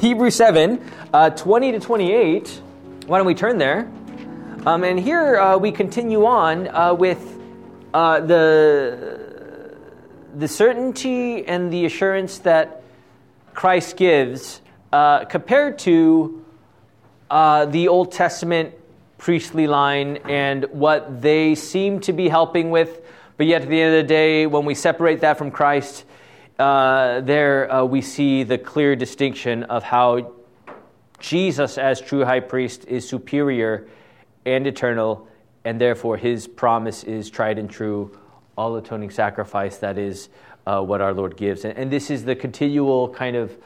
Hebrews 7, uh, 20 to 28. Why don't we turn there? Um, and here uh, we continue on uh, with uh, the, the certainty and the assurance that Christ gives uh, compared to the Old Testament priestly line and what they seem to be helping with. But yet, at the end of the day, when we separate that from Christ, uh, there uh, we see the clear distinction of how Jesus, as true high priest, is superior and eternal, and therefore his promise is tried and true, all atoning sacrifice that is uh, what our Lord gives. And, and, this is the continual kind of,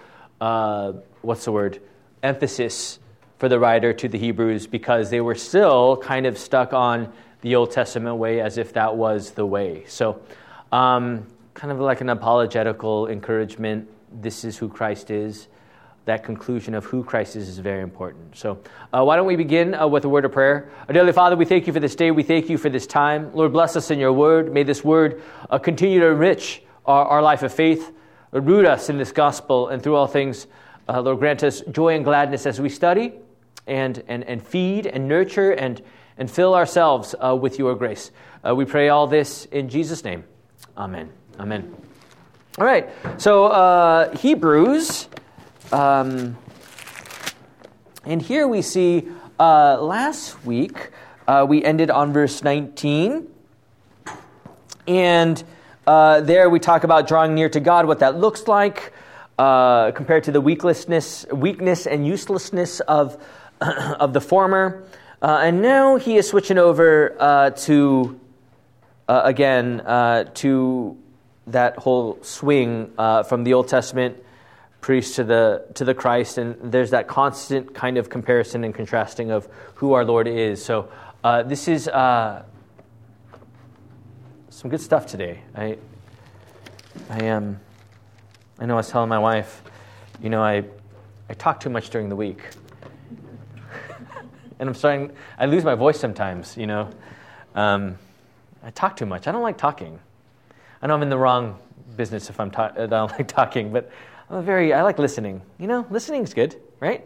uh, what's the word, emphasis for the writer to the Hebrews because they were still kind of stuck on the Old Testament way as if that was the way. So, um, kind of like an apologetical encouragement. This is who Christ is. That conclusion of who Christ is is very important. So, uh, why don't we begin uh, with a word of prayer? Our dearly Father, we thank you for this day. We thank you for this time. Lord, bless us in your word. May this word uh, continue to enrich our, our life of faith, root us in this gospel, and through all things, uh, Lord, grant us joy and gladness as we study and, and, and feed and nurture and, and fill ourselves uh, with your grace. Uh, we pray all this in Jesus' name. Amen. Amen. All right. So, uh, Hebrews. Um, and here we see uh, last week uh, we ended on verse 19. And uh, there we talk about drawing near to God, what that looks like. Uh, compared to the weakness, weakness and uselessness of of the former. Uh, and now he is switching over to, again, to that whole swing uh, from the Old Testament priest to the, to the Christ. And there's that constant kind of comparison and contrasting of who our Lord is. So uh, this is some good stuff today. I, I am. Um, I know I was telling my wife, you know, I, I talk too much during the week and I'm starting, I lose my voice sometimes, you know. Um, I talk too much. I don't like talking. I know I'm in the wrong business if I'm ta- I don't like talking, but I'm very, I like listening. You know, listening's good, right?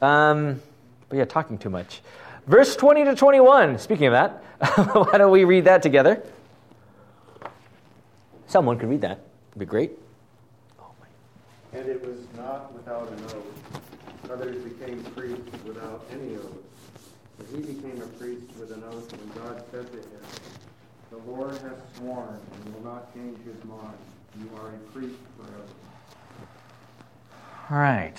Um, but yeah, talking too much. Verse 20 to 21, speaking of that, why don't we read that together? Someone could read that. It'd be great. Oh, and it was not without an oath Others became priests without any oath. But he became a priest with an oath when God said to him, The Lord has sworn and will not change his mind. You are a priest forever. All right.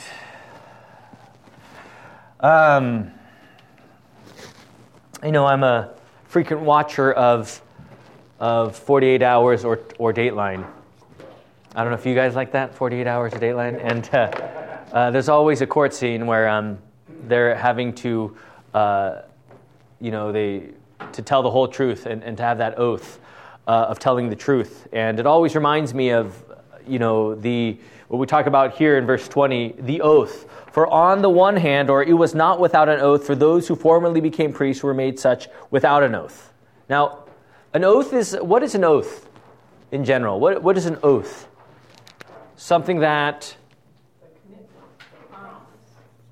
Um, you know, I'm a frequent watcher of of 48 hours or or Dateline. I don't know if you guys like that, 48 hours of Dateline, and. Uh, uh, there's always a court scene where um, they're having to, uh, you know, they to tell the whole truth and, and to have that oath uh, of telling the truth. And it always reminds me of, you know, the what we talk about here in verse 20, the oath. For on the one hand, or it was not without an oath, for those who formerly became priests were made such without an oath. Now, an oath is what is an oath in general? What, what is an oath? Something that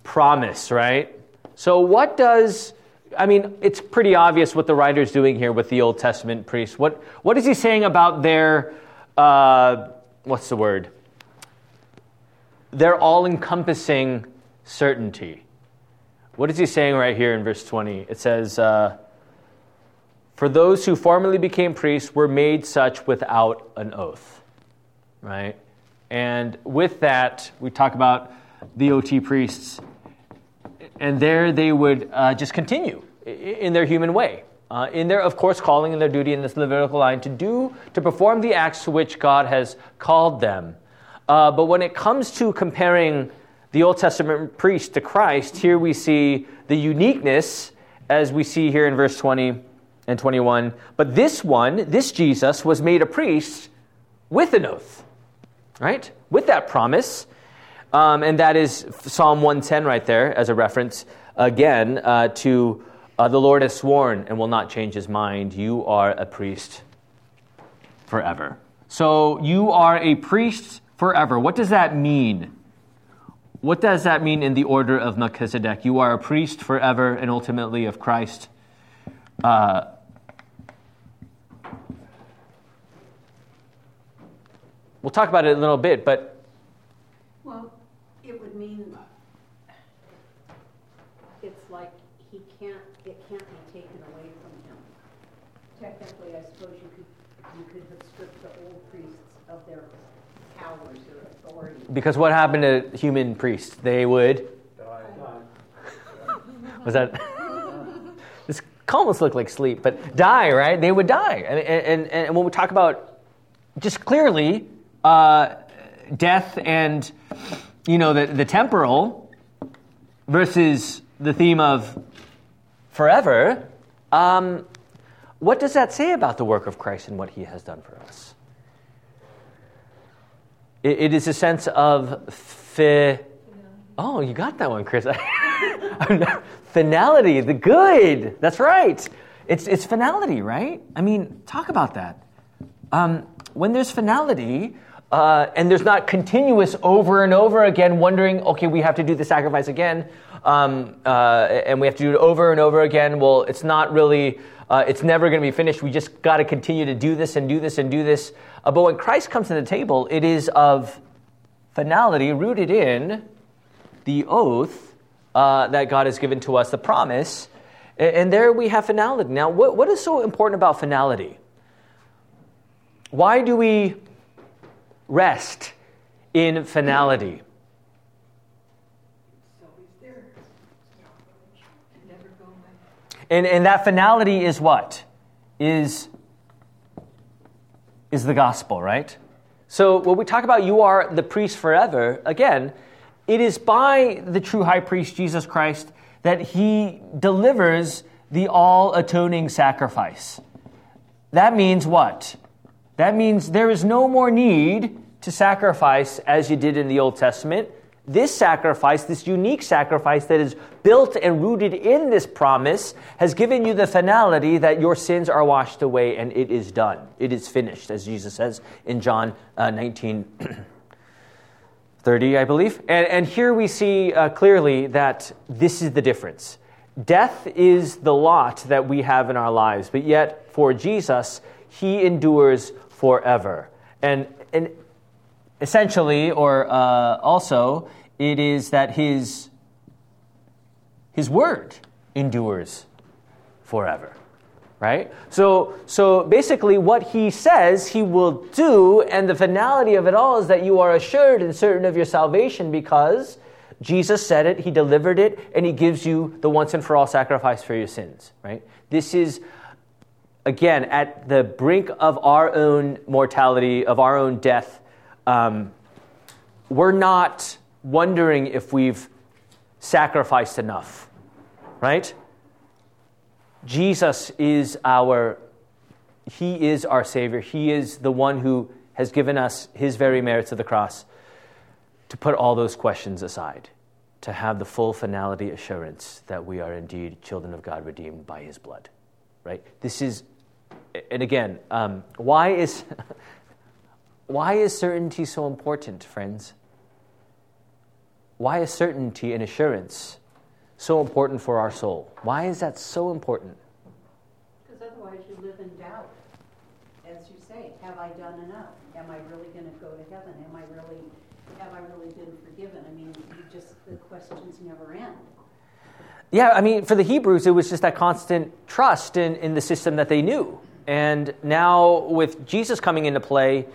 promise, right? So, what does, I mean, it's pretty obvious what the writer's doing here with the Old Testament priests. What, what is he saying about their, uh, what's the word? Their all encompassing certainty. What is he saying right here in verse 20? It says, uh, For those who formerly became priests were made such without an oath, right? And with that, we talk about the OT priests and there they would uh, just continue in their human way. Uh, in their, of course, calling and their duty in this Levitical line to do, to perform the acts to which God has called them. Uh, but when it comes to comparing the Old Testament priest to Christ, here we see the uniqueness, as we see here in verse 20 and 21. But this one, this Jesus, was made a priest with an oath, right? With that promise. Um, and that is Psalm 110 right there as a reference again uh, to uh, the Lord has sworn and will not change his mind. You are a priest forever. So you are a priest forever. What does that mean? what does that mean in the order of Melchizedek? You are a priest forever and ultimately of Christ. Uh, we'll talk about it a little bit, but. Well, it would mean it's like he can't, it can't be taken away from him. Technically, I suppose you could, you could have stripped the old priests of their powers or authority. Because what happened to human priests? They would. Die. Was that? this almost looked like sleep, but die, right? They would die. And, and, and when we talk about just clearly uh, death and, you know, the, the temporal versus the theme of forever, um, what does that say about the work of Christ and what he has done for us? It, it is a sense of fi- Oh, you got that one, Chris. finality, the good. That's right. It's, it's finality, right? I mean, talk about that. Um, when there's finality, uh, and there's not continuous over and over again wondering, okay, we have to do the sacrifice again, um, uh, and we have to do it over and over again. Well, it's not really, uh, it's never going to be finished. We just got to continue to do this and do this and do this. Uh, but when Christ comes to the table, it is of finality rooted in the oath uh, that God has given to us, the promise. And, and there we have finality. Now, what, what is so important about finality? Why do we rest in finality? And, and that finality is what? Is, is the gospel, right? So when we talk about you are the priest forever, again, it is by the true high priest, Jesus Christ, that he delivers the all atoning sacrifice. That means what? That means there is no more need to sacrifice as you did in the Old Testament. This sacrifice, this unique sacrifice that is built and rooted in this promise, has given you the finality that your sins are washed away and it is done. It is finished, as Jesus says in John uh, 19. 30, I believe. And, and here we see uh, clearly that this is the difference. Death is the lot that we have in our lives, but yet for Jesus, he endures forever. And, and essentially, or uh, also, it is that his, his word endures forever right? So so basically what he says he will do and the finality of it all is that you are assured and certain of your salvation because jesus said it he delivered it and he gives you the once and for all sacrifice for your sins right? This is again at the brink of our own mortality of our own death um, we're not wondering if we've sacrificed enough right Jesus is our he is our savior. He is the one who has given us his very merits of the cross to put all those questions aside, to have the full finality assurance that we are indeed children of God redeemed by his blood. Right? This is and again, um, why is why is certainty so important, friends? Why is certainty and assurance so important for our soul? Why is that so important? Because otherwise you live in doubt. As you say, have I done enough? Am I really going to go to heaven? Am I really, have I really been forgiven? I mean, you just, the questions never end. Yeah, I mean, for the Hebrews, it was just that constant trust in, in the system that they knew. And now, with Jesus coming into play,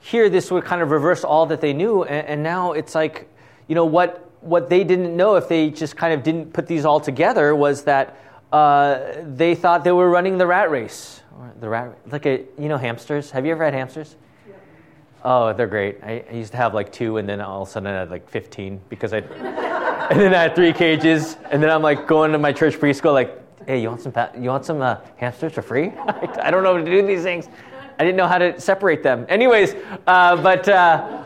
here this would kind of reverse all that they knew. And, and now it's like, you know, what what they didn't know if they just kind of didn't put these all together was that uh, they thought they were running the rat race. The rat, like a, you know, hamsters. Have you ever had hamsters? Yeah. Oh, they're great. I, I, used to have like two, and then all of a sudden I had like fifteen because I, and then I had three cages, and then I'm like going to my church preschool, like, hey, you want some, you want some uh, hamsters for free? I don't know how to do these things. I didn't know how to separate them. Anyways, uh, but. Uh,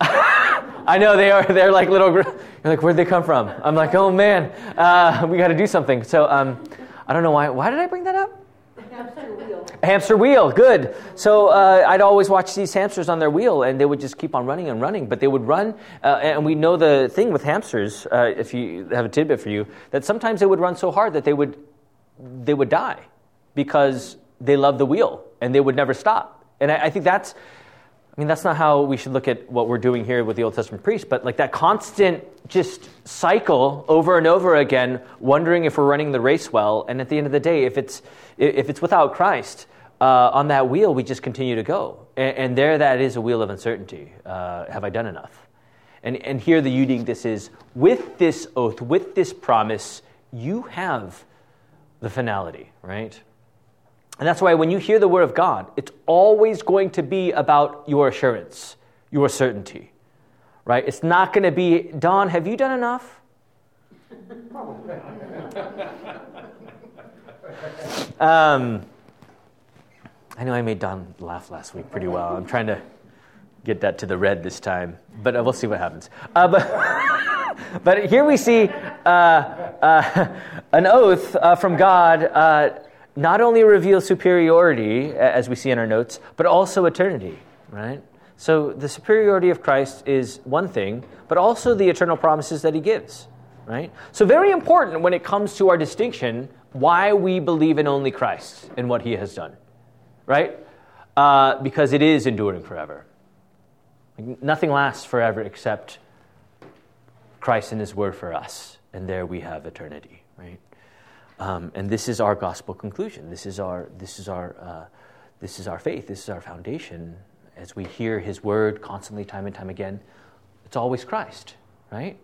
I know they are. They're like little. You're like, where'd they come from? I'm like, oh man, uh, we got to do something. So um, I don't know why. Why did I bring that up? Hamster wheel. Hamster wheel, good. So uh, I'd always watch these hamsters on their wheel, and they would just keep on running and running. But they would run, uh, and we know the thing with hamsters. Uh, if you have a tidbit for you, that sometimes they would run so hard that they would they would die because they love the wheel and they would never stop. And I, I think that's I mean, that's not how we should look at what we're doing here with the Old Testament priest, but like that constant just cycle over and over again, wondering if we're running the race well. And at the end of the day, if it's, if it's without Christ, uh, on that wheel, we just continue to go. And, and there, that is a wheel of uncertainty. Uh, have I done enough? And, and here, the unique this is with this oath, with this promise, you have the finality, right? And that's why when you hear the word of God, it's always going to be about your assurance, your certainty, right? It's not going to be, Don, have you done enough? um, I know I made Don laugh last week pretty well. I'm trying to get that to the red this time, but uh, we'll see what happens. Uh, but, but here we see uh, uh an oath uh, from God not only reveals superiority, as we see in our notes, but also eternity, right? So the superiority of Christ is one thing, but also the eternal promises that he gives, right? So very important when it comes to our distinction why we believe in only Christ and what he has done, right? Uh, because it is enduring forever. Nothing lasts forever except Christ and his word for us, and there we have eternity, right? Um, and this is our gospel conclusion. This is our, this, is our, uh, this is our faith. This is our foundation. As we hear his word constantly, time and time again, it's always Christ, right?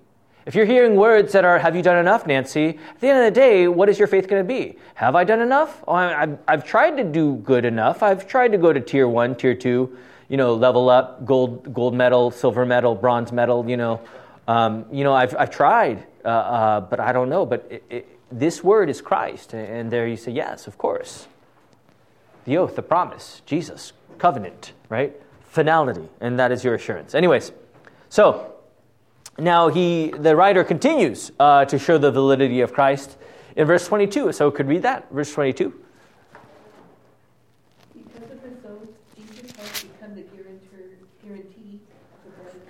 If you're hearing words that are, have you done enough, Nancy? At the end of the day, what is your faith going to be? Have I done enough? Oh, I've, I've tried to do good enough. I've tried to go to tier one, tier two, you know, level up, gold, gold medal, silver medal, bronze medal, you know. Um, you know, I've, I've tried, uh, uh, but I don't know. But it, it, this word is Christ. And there you say, yes, of course. The oath, the promise, Jesus, covenant, right? Finality, and that is your assurance. Anyways, so now he, the writer continues uh, to show the validity of Christ in verse 22. So could read that, verse 22. Because of this oath, Jesus has become the guarantee of the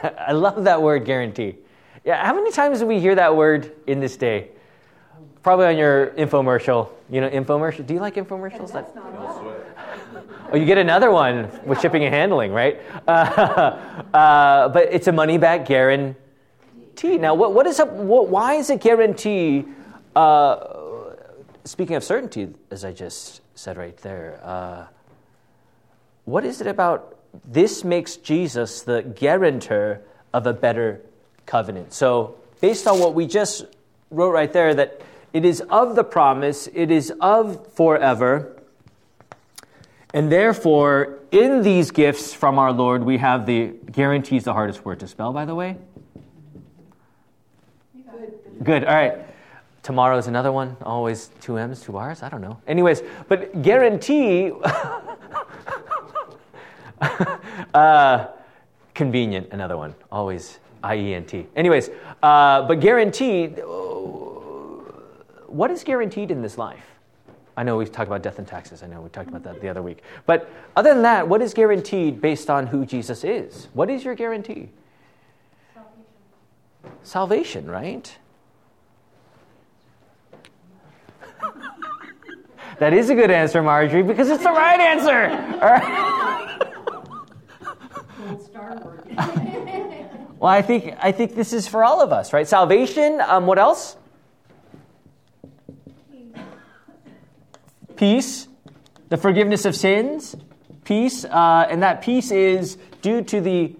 covenant. I love that word, guarantee. Yeah, how many times do we hear that word in this day? Probably on your infomercial. You know, infomercial. Do you like infomercials? That's not Oh, you get another one with shipping and handling, right? Uh, uh, but it's a money back guarantee. Now, what, what is up? What, why is it guarantee? Uh, speaking of certainty, as I just said right there, uh, what is it about this makes Jesus the guarantor of a better covenant? So, based on what we just wrote right there, that it is of the promise, it is of forever. And therefore, in these gifts from our Lord, we have the guarantee is the hardest word to spell, by the way. Good. Good. All right. Tomorrow is another one. Always two M's, two R's. I don't know. Anyways, but guarantee. uh, convenient, another one. Always I E N T. Anyways, uh, but guarantee what is guaranteed in this life? I know we've talked about death and taxes. I know we talked about that the other week. But other than that, what is guaranteed based on who Jesus is? What is your guarantee? Salvation. Salvation, right? that is a good answer, Marjorie, because it's the right answer. well, I think I think this is for all of us, right? Salvation. Um, what else? Peace, the forgiveness of sins, peace, uh, and that peace is due to the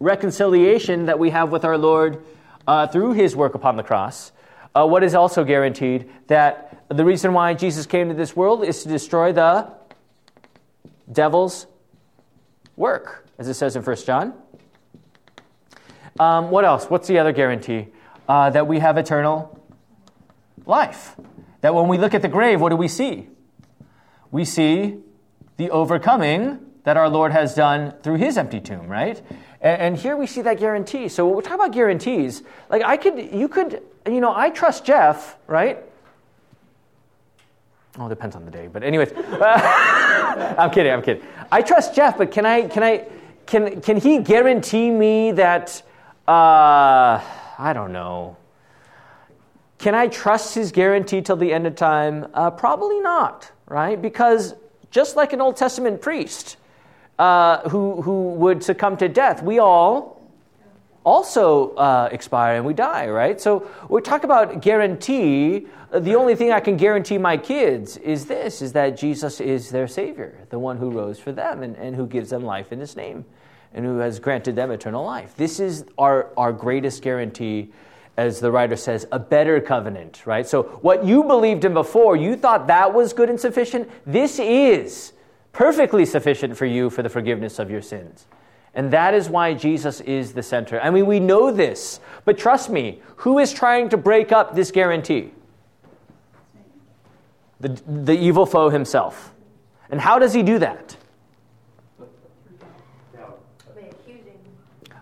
reconciliation that we have with our Lord uh, through his work upon the cross. Uh, what is also guaranteed that the reason why Jesus came to this world is to destroy the devil's work, as it says in 1 John. Um, what else? What's the other guarantee? Uh, that we have eternal life. That when we look at the grave, what do we see? We see the overcoming that our Lord has done through his empty tomb, right? And, here we see that guarantee. So when we talk about guarantees, like I could, you could, you know, I trust Jeff, right? Oh, it depends on the day. But anyways, I'm kidding. I'm kidding. I trust Jeff, but can I can I can can he guarantee me that uh, I don't know. Can I trust his guarantee till the end of time? Uh, probably not, right? Because just like an Old Testament priest uh, who, who would succumb to death, we all also uh, expire and we die, right? So we talk about guarantee. The only thing I can guarantee my kids is this, is that Jesus is their Savior, the one who rose for them and, and who gives them life in His name and who has granted them eternal life. This is our, our greatest guarantee, as the writer says, a better covenant, right? So, what you believed in before, you thought that was good and sufficient. This is perfectly sufficient for you for the forgiveness of your sins. And that is why Jesus is the center. I mean, we know this, but trust me, who is trying to break up this guarantee? The, the evil foe himself. And how does he do that?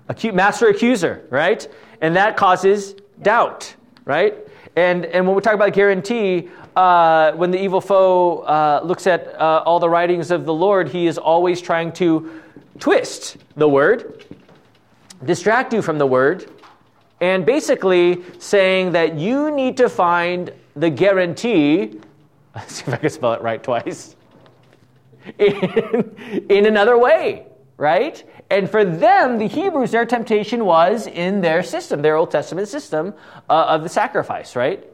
Acute master accuser, right? And that causes doubt, right? And, and when we talk about guarantee, uh, when the evil foe uh, looks at uh, all the writings of the Lord, he is always trying to twist the word, distract you from the word, and basically saying that you need to find the guarantee. Let's see if I can spell it right twice. In, in another way, right? And for them, the Hebrews, their temptation was in their system, their Old Testament system uh, of the sacrifice, right?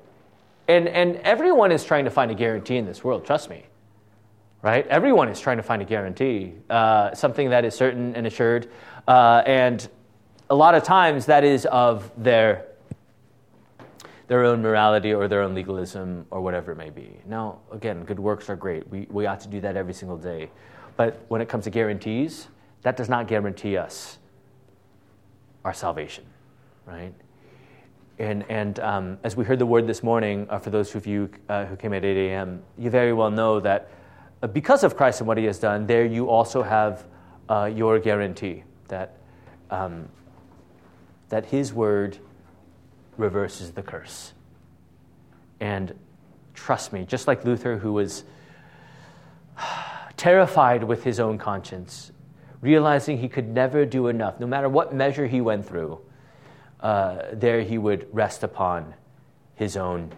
And, and everyone is trying to find a guarantee in this world, trust me. Right? Everyone is trying to find a guarantee, uh, something that is certain and assured. Uh, and a lot of times that is of their, their own morality or their own legalism or whatever it may be. Now, again, good works are great. We, we ought to do that every single day. But when it comes to guarantees, that does not guarantee us our salvation, right? And, and um, as we heard the word this morning, uh, for those of you uh, who came at 8 a.m., you very well know that uh, because of Christ and what he has done, there you also have uh, your guarantee that, um, that his word reverses the curse. And trust me, just like Luther, who was terrified with his own conscience, realizing he could never do enough, no matter what measure he went through, uh, there he would rest upon his own,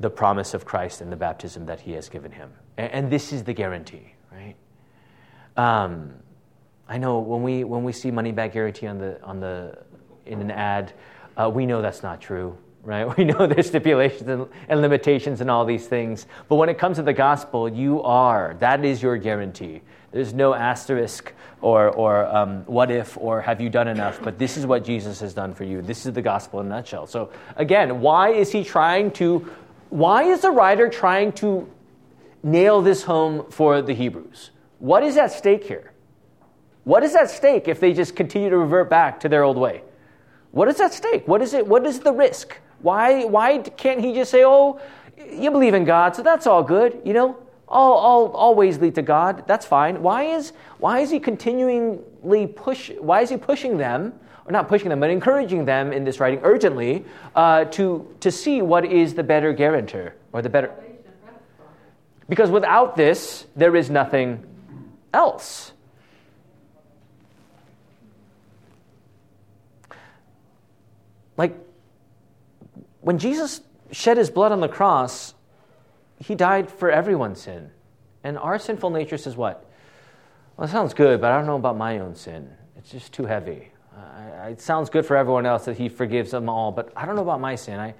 the promise of Christ and the baptism that he has given him. And, and this is the guarantee, right? Um, I know when we, when we see money back guarantee on the, on the, in an ad, uh, we know that's not true right? We know there's stipulations and, and, limitations and all these things. But when it comes to the gospel, you are. That is your guarantee. There's no asterisk or, or um, what if or have you done enough, but this is what Jesus has done for you. This is the gospel in a nutshell. So, again, why is he trying to, why is the writer trying to nail this home for the Hebrews? What is at stake here? What is at stake if they just continue to revert back to their old way? What is at stake? What is it? What is the risk? Why, why can't he just say, oh, you believe in God, so that's all good, you know? All, all, always lead to God. That's fine. Why is, why is he continually push? Why is he pushing them, or not pushing them, but encouraging them in this writing urgently uh, to, to see what is the better guarantor or the better? Because without this, there is nothing else. Like when Jesus shed his blood on the cross, he died for everyone's sin. And our sinful nature says what? Well, it sounds good, but I don't know about my own sin. It's just too heavy. It sounds good for everyone else that he forgives them all, but I don't know about my sin. I,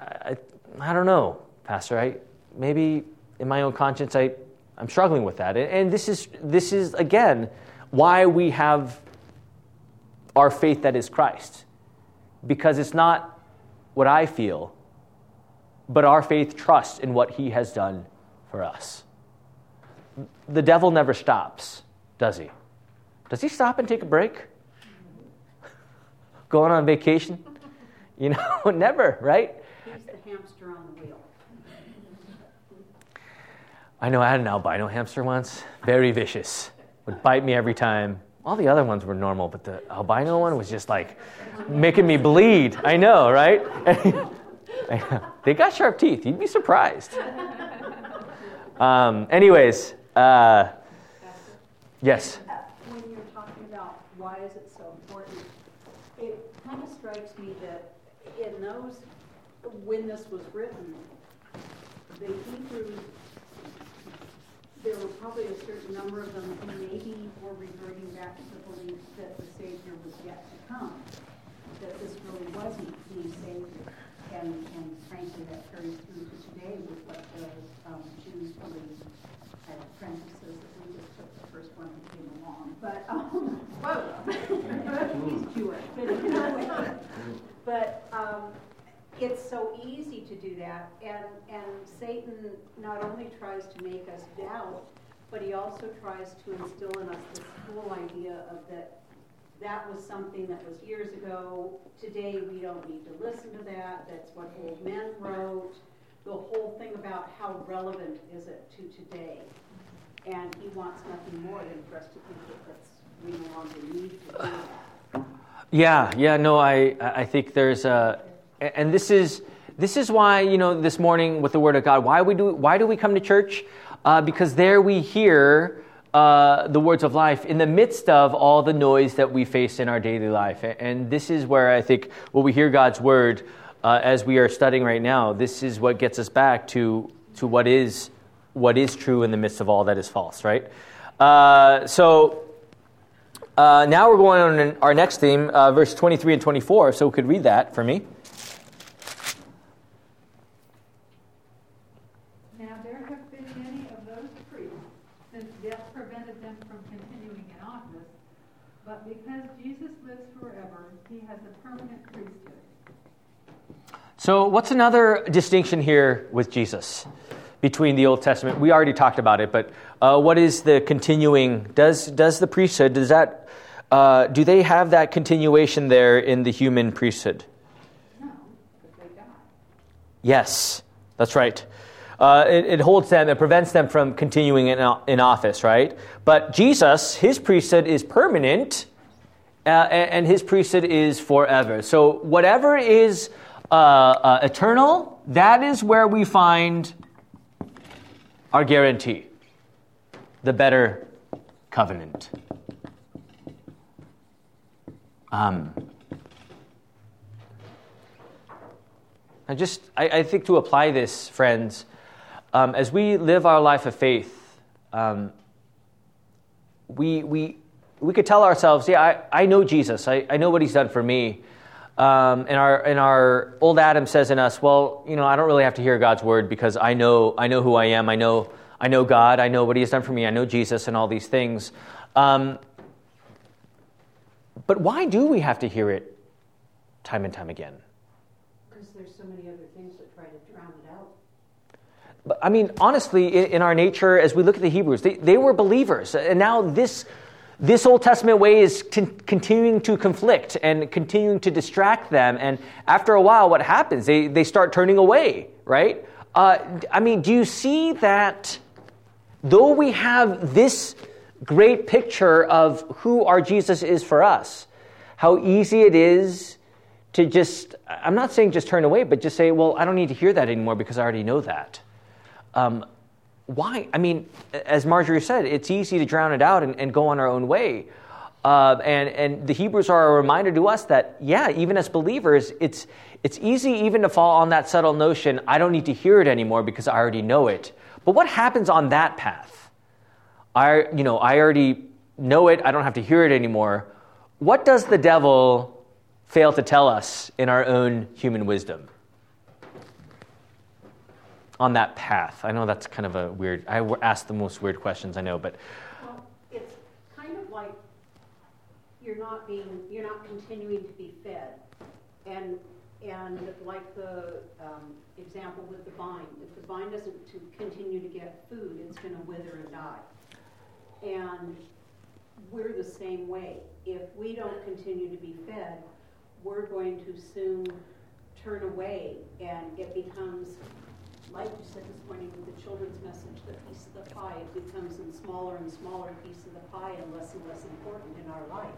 I, I don't know, Pastor. I, maybe in my own conscience, I, I'm struggling with that. And, and this, is, this is, again, why we have our faith that is Christ. Because it's not what I feel, but our faith trusts in what He has done for us. The devil never stops, does he? Does he stop and take a break? Going on vacation? You know, never, right? He's the hamster on the wheel. I know I had an albino hamster once, very vicious, would bite me every time. All the other ones were normal, but the albino one was just like making me bleed. I know, right? they got sharp teeth. You'd be surprised. Um, anyways, uh, yes. Uh, When you're talking about why is it so important, it kind of strikes me that in those, when this was written, the there were probably a certain number of them who maybe were reverting back to the belief that the Savior was yet to come, that this really wasn't the Savior. And, and frankly, that carries through to today with what the um, Jews believe. Have apprentices that we just took the first one that came along, but, um, whoa, he's Jewish, but. But, um, it's so easy to do that, and, and Satan not only tries to make us doubt, but he also tries to instill in us this whole idea of that that was something that was years ago. Today we don't need to listen to that. That's what old men wrote. The whole thing about how relevant is it to today. And he wants nothing more than for us to think that that's, we no longer need to do that. Yeah, yeah, no, I, I think there's a, and this is, this is why, you know, this morning with the Word of God, why, we do, why do we come to church? Uh, because there we hear uh, the words of life in the midst of all the noise that we face in our daily life. And this is where I think when we hear God's Word, uh, as we are studying right now, this is what gets us back to, to what, is, what is true in the midst of all that is false, right? Uh, so, uh, now we're going on our next theme, uh, verse 23 and 24. So, we could read that for me. Now there have been many of those priests, since death prevented them from continuing in office, but because Jesus lives forever, he has a permanent priesthood. So, what's another distinction here with Jesus between the Old Testament? We already talked about it, but uh, what is the continuing? Does does the priesthood does that uh, do they have that continuation there in the human priesthood? No, because they died. Yes, that's right. Uh, it, it holds them, it prevents them from continuing in, in office, right? But Jesus, his priesthood is permanent, uh, and, and his priesthood is forever. So whatever is uh, uh, eternal, that is where we find our guarantee, the better covenant. Um, I just, I, I, think to apply this, friends, um, as we live our life of faith, um, we, we, we could tell ourselves, yeah, I, I know Jesus. I, I know what he's done for me. Um, and our, and our old Adam says in us, well, you know, I don't really have to hear God's word because I know, I know who I am. I know, I know God. I know what he has done for me. I know Jesus and all these things. Um, but why do we have to hear it time and time again? Because there's so many other things that try to drown it out. But, I mean, honestly, in, in, our nature, as we look at the Hebrews, they, they were believers. And now this, this Old Testament way is con- continuing to conflict and continuing to distract them. And after a while, what happens? They, they start turning away, right? Uh, I mean, do you see that though we have this great picture of who our Jesus is for us. How easy it is to just, I'm not saying just turn away, but just say, well, I don't need to hear that anymore because I already know that. Um, why? I mean, as Marjorie said, it's easy to drown it out and, and go on our own way. Uh, and, and the Hebrews are a reminder to us that, yeah, even as believers, it's, it's easy even to fall on that subtle notion, I don't need to hear it anymore because I already know it. But what happens on that path? I, you know, I already know it, I don't have to hear it anymore. What does the devil fail to tell us in our own human wisdom? On that path. I know that's kind of a weird, I ask the most weird questions I know, but. Well, it's kind of like you're not being, you're not continuing to be fed. And, and like the um, example with the vine, if the vine doesn't to continue to get food, it's going to wither and die. And we're the same way. If we don't continue to be fed, we're going to soon turn away and it becomes, like you said this morning with the children's message, the piece of the pie, it becomes a smaller and smaller piece of the pie and less and less important in our life.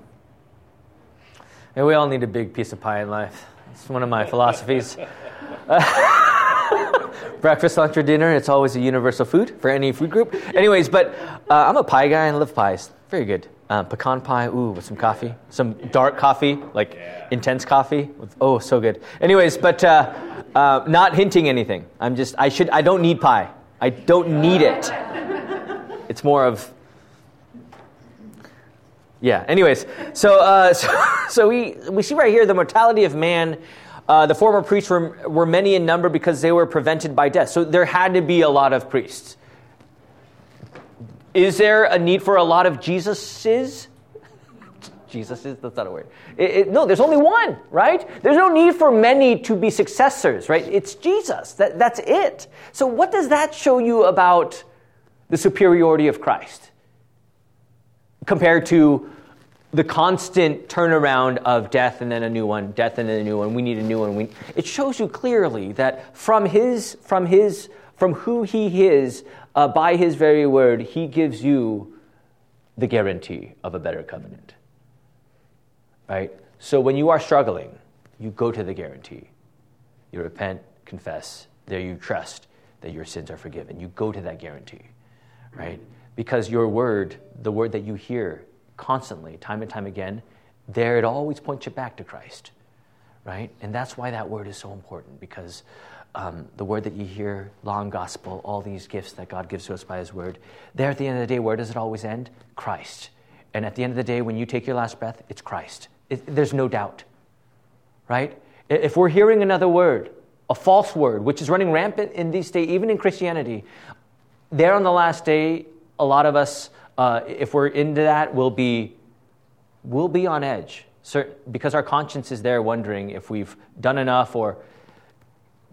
And we all need a big piece of pie in life. It's one of my philosophies. breakfast, lunch, or dinner. It's always a universal food for any food group. Anyways, but uh, I'm a pie guy and love pies. Very good. Um, pecan pie, ooh, with some coffee, some dark coffee, like yeah. intense coffee. With, oh, so good. Anyways, but uh, uh, not hinting anything. I'm just, I should, I don't need pie. I don't need it. It's more of, yeah. Anyways, so uh, so, so we we see right here the mortality of man. Uh, the former priests were, were many in number because they were prevented by death. So there had to be a lot of priests. Is there a need for a lot of Jesuses? Jesuses, that's not a word. It, it, no, there's only one, right? There's no need for many to be successors, right? It's Jesus. That, that's it. So, what does that show you about the superiority of Christ compared to the constant turnaround of death and then a new one, death and then a new one? We need a new one. We, it shows you clearly that from his, from his, from who he is, uh, by his very word, he gives you the guarantee of a better covenant. Right? So when you are struggling, you go to the guarantee. You repent, confess, there you trust that your sins are forgiven. You go to that guarantee, right? Because your word, the word that you hear constantly, time and time again, there it always points you back to Christ, right? And that's why that word is so important because um, the word that you hear, long gospel, all these gifts that God gives to us by His word, there at the end of the day, where does it always end? Christ. And at the end of the day, when you take your last breath, it's Christ. It, there's no doubt, right? If we're hearing another word, a false word, which is running rampant in these days, even in Christianity, there on the last day, a lot of us, uh, if we're into that, will be, will be on edge because our conscience is there wondering if we've done enough or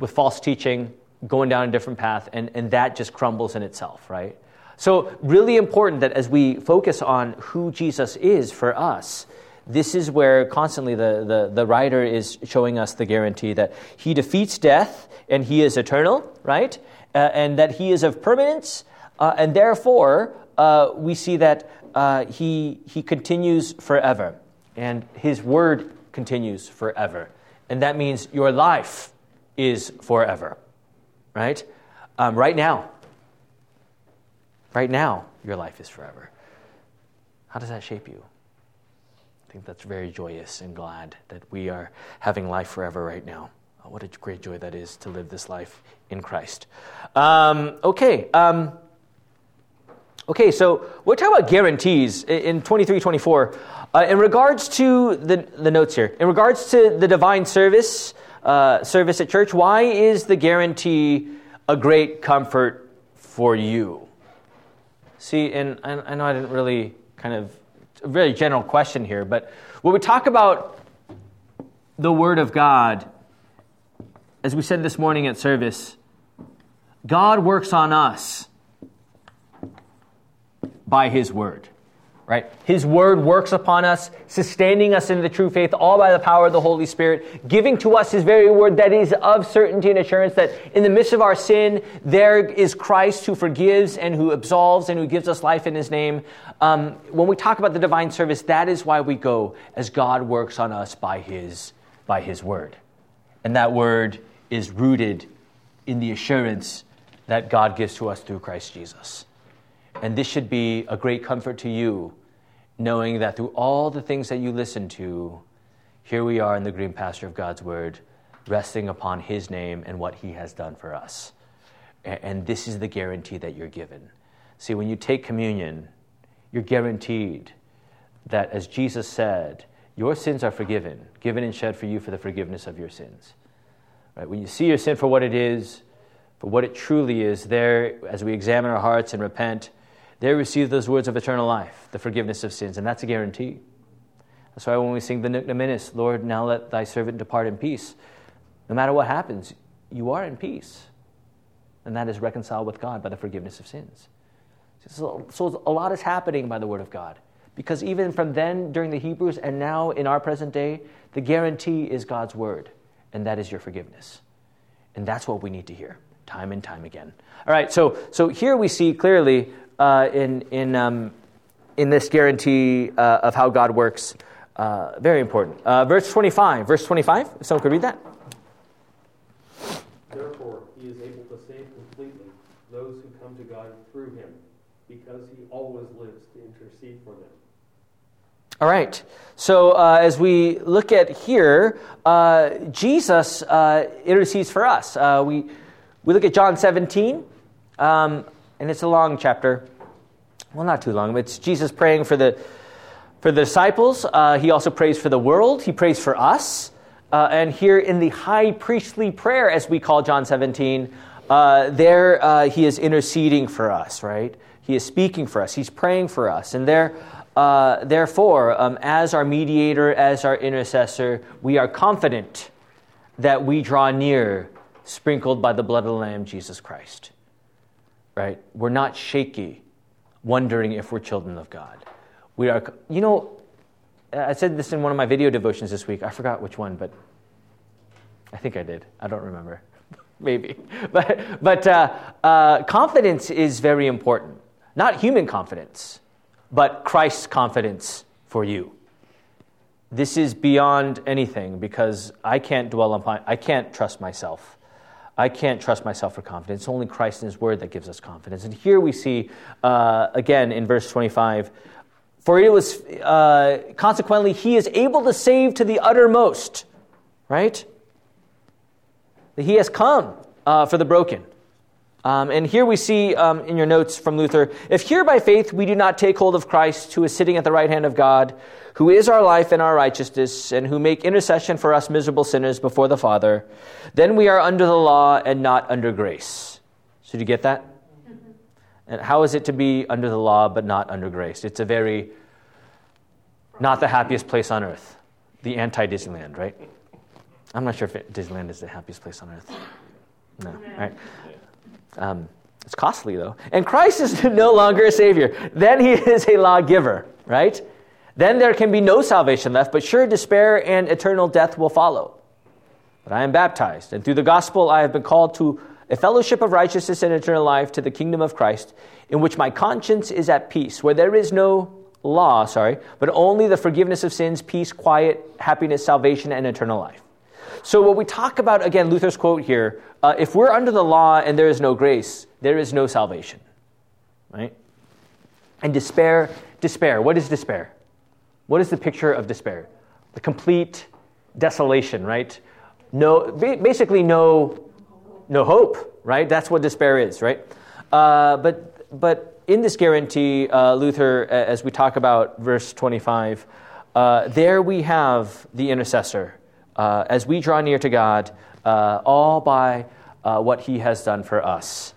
with false teaching, going down a different path, and, and that just crumbles in itself, right? So, really important that as we focus on who Jesus is for us, this is where constantly the, the, the writer is showing us the guarantee that he defeats death and he is eternal, right? Uh, and that he is of permanence, uh, and therefore uh, we see that uh, he, he continues forever, and his word continues forever. And that means your life is forever, right? Um, right now, right now, your life is forever. How does that shape you? I think that's very joyous and glad that we are having life forever right now. Oh, what a great joy that is to live this life in Christ. Um, okay. Um, okay, so we're talking about guarantees in 23 24. Uh, in regards to the, the notes here, in regards to the divine service, uh, service at church, why is the guarantee a great comfort for you? See, and I, I know I didn't really kind of, a very general question here, but when we talk about the Word of God, as we said this morning at service, God works on us by His Word right? His word works upon us, sustaining us in the true faith, all by the power of the Holy Spirit, giving to us his very word that is of certainty and assurance that in the midst of our sin, there is Christ who forgives and who absolves and who gives us life in his name. Um, when we talk about the divine service, that is why we go as God works on us by his, by his word. And that word is rooted in the assurance that God gives to us through Christ Jesus. And this should be a great comfort to you, knowing that through all the things that you listen to, here we are in the green pasture of God's Word, resting upon His name and what He has done for us. And this is the guarantee that you're given. See, when you take communion, you're guaranteed that, as Jesus said, your sins are forgiven, given and shed for you for the forgiveness of your sins. Right? When you see your sin for what it is, for what it truly is, there, as we examine our hearts and repent, they receive those words of eternal life, the forgiveness of sins, and that's a guarantee. That's why when we sing the Nunc Dimittis, Lord, now let thy servant depart in peace, no matter what happens, you are in peace. And that is reconciled with God by the forgiveness of sins. So, so a lot is happening by the word of God. Because even from then, during the Hebrews, and now in our present day, the guarantee is God's word, and that is your forgiveness. And that's what we need to hear time and time again. All right, so, so here we see clearly uh, in, in, um, in this guarantee uh, of how God works. Uh, very important. Uh, verse 25. Verse 25, if someone could read that. Therefore, he is able to save completely those who come to God through him, because he always lives to intercede for them. All right. So uh, as we look at here, uh, Jesus uh, intercedes for us. Uh, we, we look at John 17, um, and it's a long chapter. Well, not too long, but it's Jesus praying for the, for the disciples. Uh, he also prays for the world, he prays for us. Uh, and here in the high priestly prayer, as we call John 17, there he is interceding for us, right? He is speaking for us, he's praying for us. And there, uh, therefore, um, as our mediator, as our intercessor, we are confident that we draw near, sprinkled by the blood of the Lamb, Jesus Christ. Right? We're not shaky, wondering if we're children of God. We are, you know, I said this in one of my video devotions this week. I forgot which one, but I think I did. I don't remember. Maybe. But, but uh, uh, confidence is very important. Not human confidence but Christ's confidence for you. This is beyond anything because I can't dwell upon, I can't trust myself. I can't trust myself for confidence. It's only Christ and His Word that gives us confidence. And here we see, uh, again in verse 25, for it was, uh, consequently, He is able to save to the uttermost, right? That he has come uh, for the broken. Um, and here we see um, in your notes from Luther if here by faith we do not take hold of Christ, who is sitting at the right hand of God, who is our life and our righteousness, and who make intercession for us miserable sinners before the Father, then we are under the law and not under grace. So, do you get that? Mm-hmm. And how is it to be under the law but not under grace? It's a very not the happiest place on earth. The anti Disneyland, right? I'm not sure if Disneyland is the happiest place on earth. No, right? Um, it's costly, though. And Christ is no longer a Savior. Then he is a lawgiver, right? Then there can be no salvation left, but sure despair and eternal death will follow. But I am baptized, and through the gospel I have been called to a fellowship of righteousness and eternal life to the kingdom of Christ, in which my conscience is at peace, where there is no law, sorry, but only the forgiveness of sins, peace, quiet, happiness, salvation, and eternal life. So, what we talk about, again, Luther's quote here uh, if we're under the law and there is no grace, there is no salvation. Right? And despair, despair. What is despair? What is the picture of despair? The complete desolation, right? No, basically no, no hope, right? That's what despair is, right? Uh, but, but in this guarantee, uh, Luther, as we talk about verse 25, uh, there we have the intercessor, uh, as we draw near to God, uh, all by uh, what He has done for us.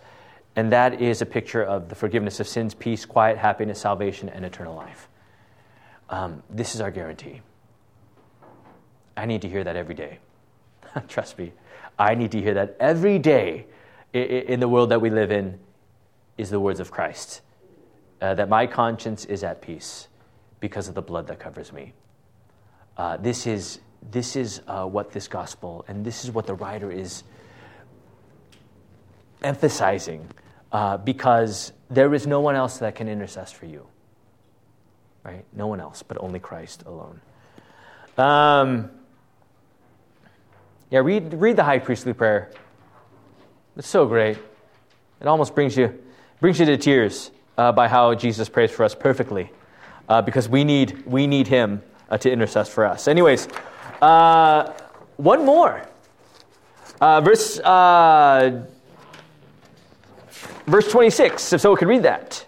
And that is a picture of the forgiveness of sins, peace, quiet, happiness, salvation, and eternal life. Um, this is our guarantee. I need to hear that every day. Trust me. I need to hear that every day in the world that we live in is the words of Christ. Uh, that my conscience is at peace because of the blood that covers me. Uh, this is this is uh, what this gospel and this is what the writer is emphasizing uh, because there is no one else that can intercess for you. Right? No one else, but only Christ alone. Um, yeah, read, read the high priestly prayer. It's so great. It almost brings you, brings you to tears uh, by how Jesus prays for us perfectly uh, because we need, we need him uh, to intercess for us. Anyways, uh, one more. Uh, verse, uh, verse 26, if someone could read that.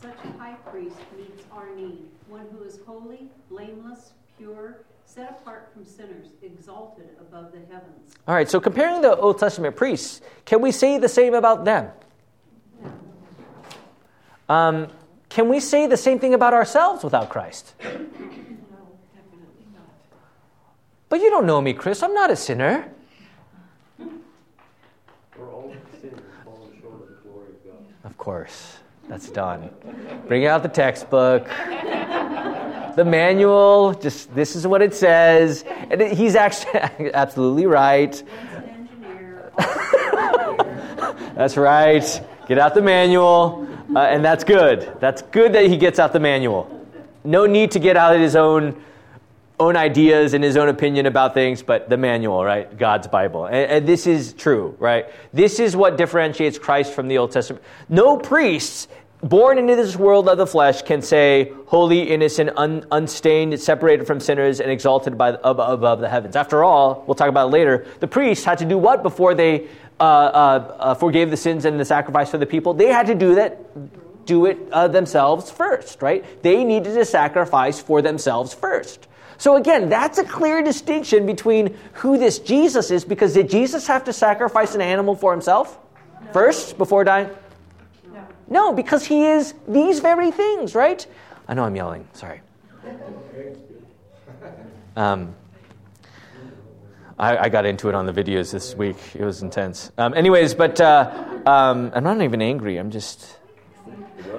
Such a high priest meets our need, one who is holy, blameless, pure, set apart from sinners, exalted above the heavens. All right, so comparing the Old Testament priests, can we say the same about them? Um, can we say the same thing about ourselves without Christ? But you don't know me, Chris. I'm not a sinner. We're all sinners falling short of the glory of God. Of course. That's done. Bring out the textbook. the manual, just this is what it says. And he's actually absolutely right. that's right. Get out the manual. Uh, and that's good. That's good that he gets out the manual. No need to get out of his own own ideas and his own opinion about things, but the manual, right? God's Bible. And, and, this is true, right? This is what differentiates Christ from the Old Testament. No priests born into this world of the flesh can say, holy, innocent, un, unstained, separated from sinners, and exalted by, above, above the heavens. After all, we'll talk about it later, the priests had to do what before they uh, uh, uh, forgave the sins and the sacrifice for the people? They had to do that do it uh, themselves first, right? They needed to sacrifice for themselves first. So again, that's a clear distinction between who this Jesus is because did Jesus have to sacrifice an animal for himself no. first before dying? No. No, because he is these very things, right? I know I'm yelling. Sorry. Um, I, I, got into it on the videos this week. It was intense. Um, anyways, but uh, um, I'm not even angry. I'm just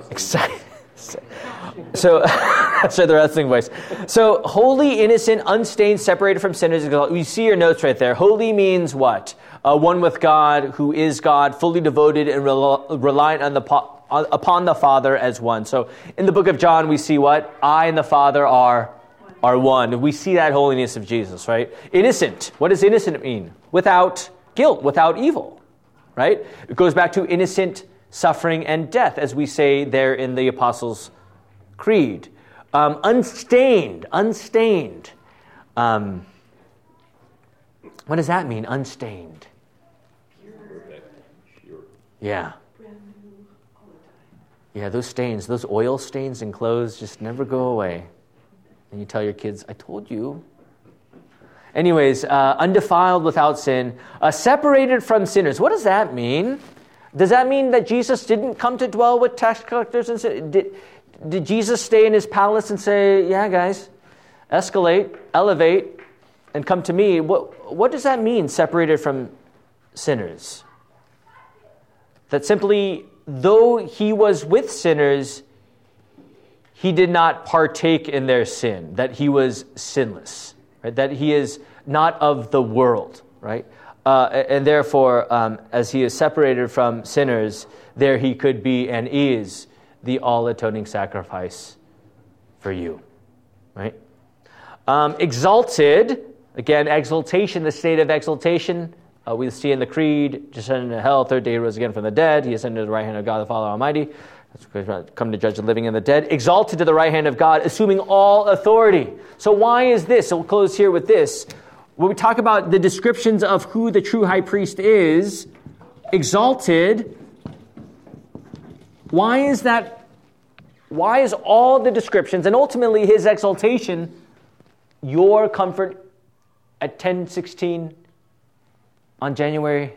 excited. So, so the wrestling voice. So, holy, innocent, unstained, separated from sinners. You see your notes right there. Holy means what? Uh, one with God, who is God, fully devoted and rel- reliant on the po- upon the Father as one. So, in the book of John, we see what I and the Father are are one. We see that holiness of Jesus, right? Innocent. What does innocent mean? Without guilt, without evil, right? It goes back to innocent suffering and death, as we say there in the Apostles' Creed. Um, unstained, unstained. Um, what does that mean, unstained? Pure. Yeah. Yeah, those stains, those oil stains in clothes just never go away. And you tell your kids, I told you. Anyways, uh, undefiled without sin, uh, separated from sinners. What does that mean? Does that mean that Jesus didn't come to dwell with tax collectors and sin? Did, did Jesus stay in his palace and say, Yeah, guys, escalate, elevate, and come to me? What, what does that mean, separated from sinners? That simply, though he was with sinners, he did not partake in their sin, that he was sinless, right? that he is not of the world, right? Uh, and therefore, um, as he is separated from sinners, there he could be and is the all atoning sacrifice for you, right? Um, exalted, again, exaltation, the state of exaltation. Uh, we see in the Creed, descended into hell, third day he rose again from the dead. He ascended to the right hand of God the Father Almighty That's come to judge the living and the dead, exalted to the right hand of God, assuming all authority. So, why is this? So, we'll close here with this. When we talk about the descriptions of who the true high priest is, exalted, why is that? Why is all the descriptions and ultimately his exaltation your comfort at 1016 on January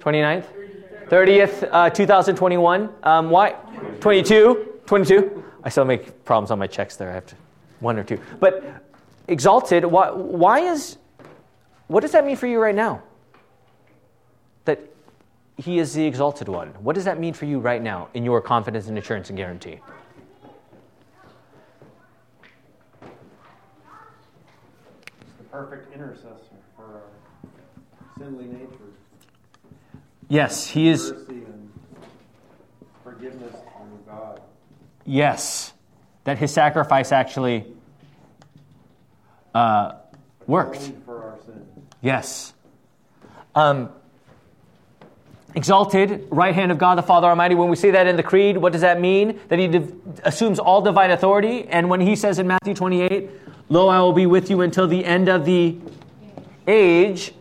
29th? 30th, uh, 2021. Um, why? 22. 22. I still make problems on my checks there. I have to, one or two. But exalted, why, why is, what does that mean for you right now? That he is the exalted one. What does that mean for you right now in your confidence and assurance and guarantee? Perfect intercessor for our sinly nature. Yes, he is. Forgiveness from God. Yes, that his sacrifice actually uh, worked. For our sin. Yes. Um, exalted, right hand of God the Father Almighty. When we say that in the Creed, what does that mean? That he div- assumes all divine authority. And when he says in Matthew 28, Lo, I will be with you until the end of the age,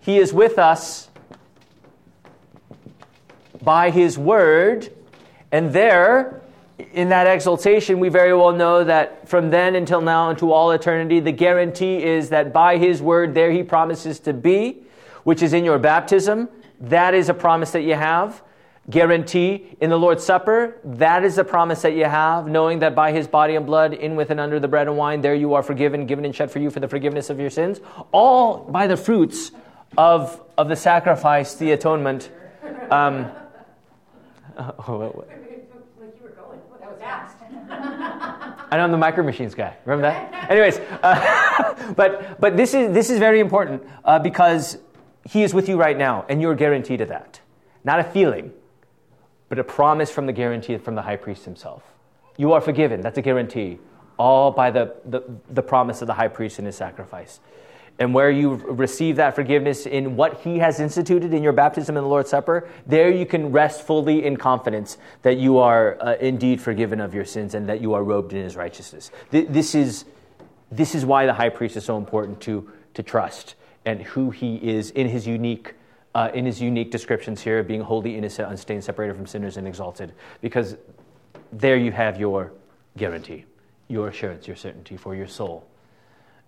he is with us by his word. And there, in that exaltation, we very well know that from then until now into all eternity, the guarantee is that by his word, there he promises to be, which is in your baptism. That is a promise that you have. Guarantee in the Lord's Supper, that is a promise that you have, knowing that by his body and blood, in with and under the bread and wine, there you are forgiven, given and shed for you for the forgiveness of your sins, all by the fruits of, of the sacrifice, the atonement. Um, Oh, what, what? Like you were going. That was I know I'm the micro machines guy. Remember that? Anyways, uh, but but this is this is very important uh, because he is with you right now, and you're guaranteed of that. Not a feeling, but a promise from the guarantee from the high priest himself. You are forgiven. That's a guarantee. all by the, the, the promise of the high priest and his sacrifice. And where you receive that forgiveness in what he has instituted in your baptism and the Lord's Supper, there you can rest fully in confidence that you are uh, indeed forgiven of your sins and that you are robed in his righteousness. Th- this, is, this is why the high priest is so important to, to trust and who he is in his unique uh, in his unique descriptions here, being holy, innocent, unstained, separated from sinners, and exalted. Because there you have your guarantee, your assurance, your certainty for your soul.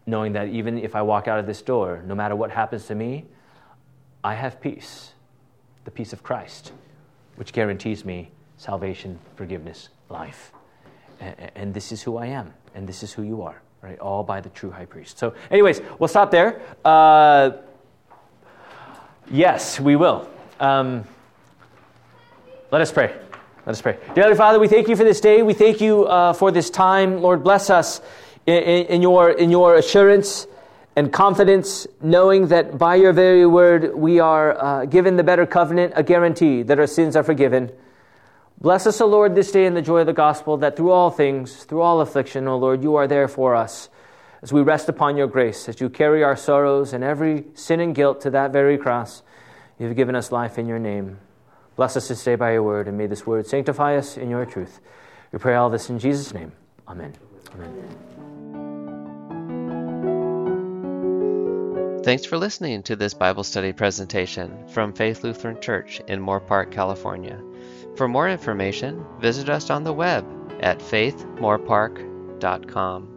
Knowing that even if I walk out of this door, no matter what happens to me, I have peace, the peace of Christ, which guarantees me salvation, forgiveness, life. And, and this is who I am, and this is who you are, right? All by the true high priest. So, anyways, we'll stop there. Uh, Yes, we will. Um, let us pray. Let us pray. Dear Father, we thank you for this day. We thank you uh, for this time. Lord, bless us in, in, your, in your assurance and confidence, knowing that by your very word we are uh, given the better covenant, a guarantee that our sins are forgiven. Bless us, O Lord, this day in the joy of the gospel, that through all things, through all affliction, O Lord, you are there for us as we rest upon your grace, as you carry our sorrows and every sin and guilt to that very cross. You've given us life in your name. Bless us this day by your word, and may this word sanctify us in your truth. We pray all this in Jesus' name. Amen. Amen. Thanks for listening to this Bible study presentation from Faith Lutheran Church in Moorpark, California. For more information, visit us on the web at faithmoorpark.com.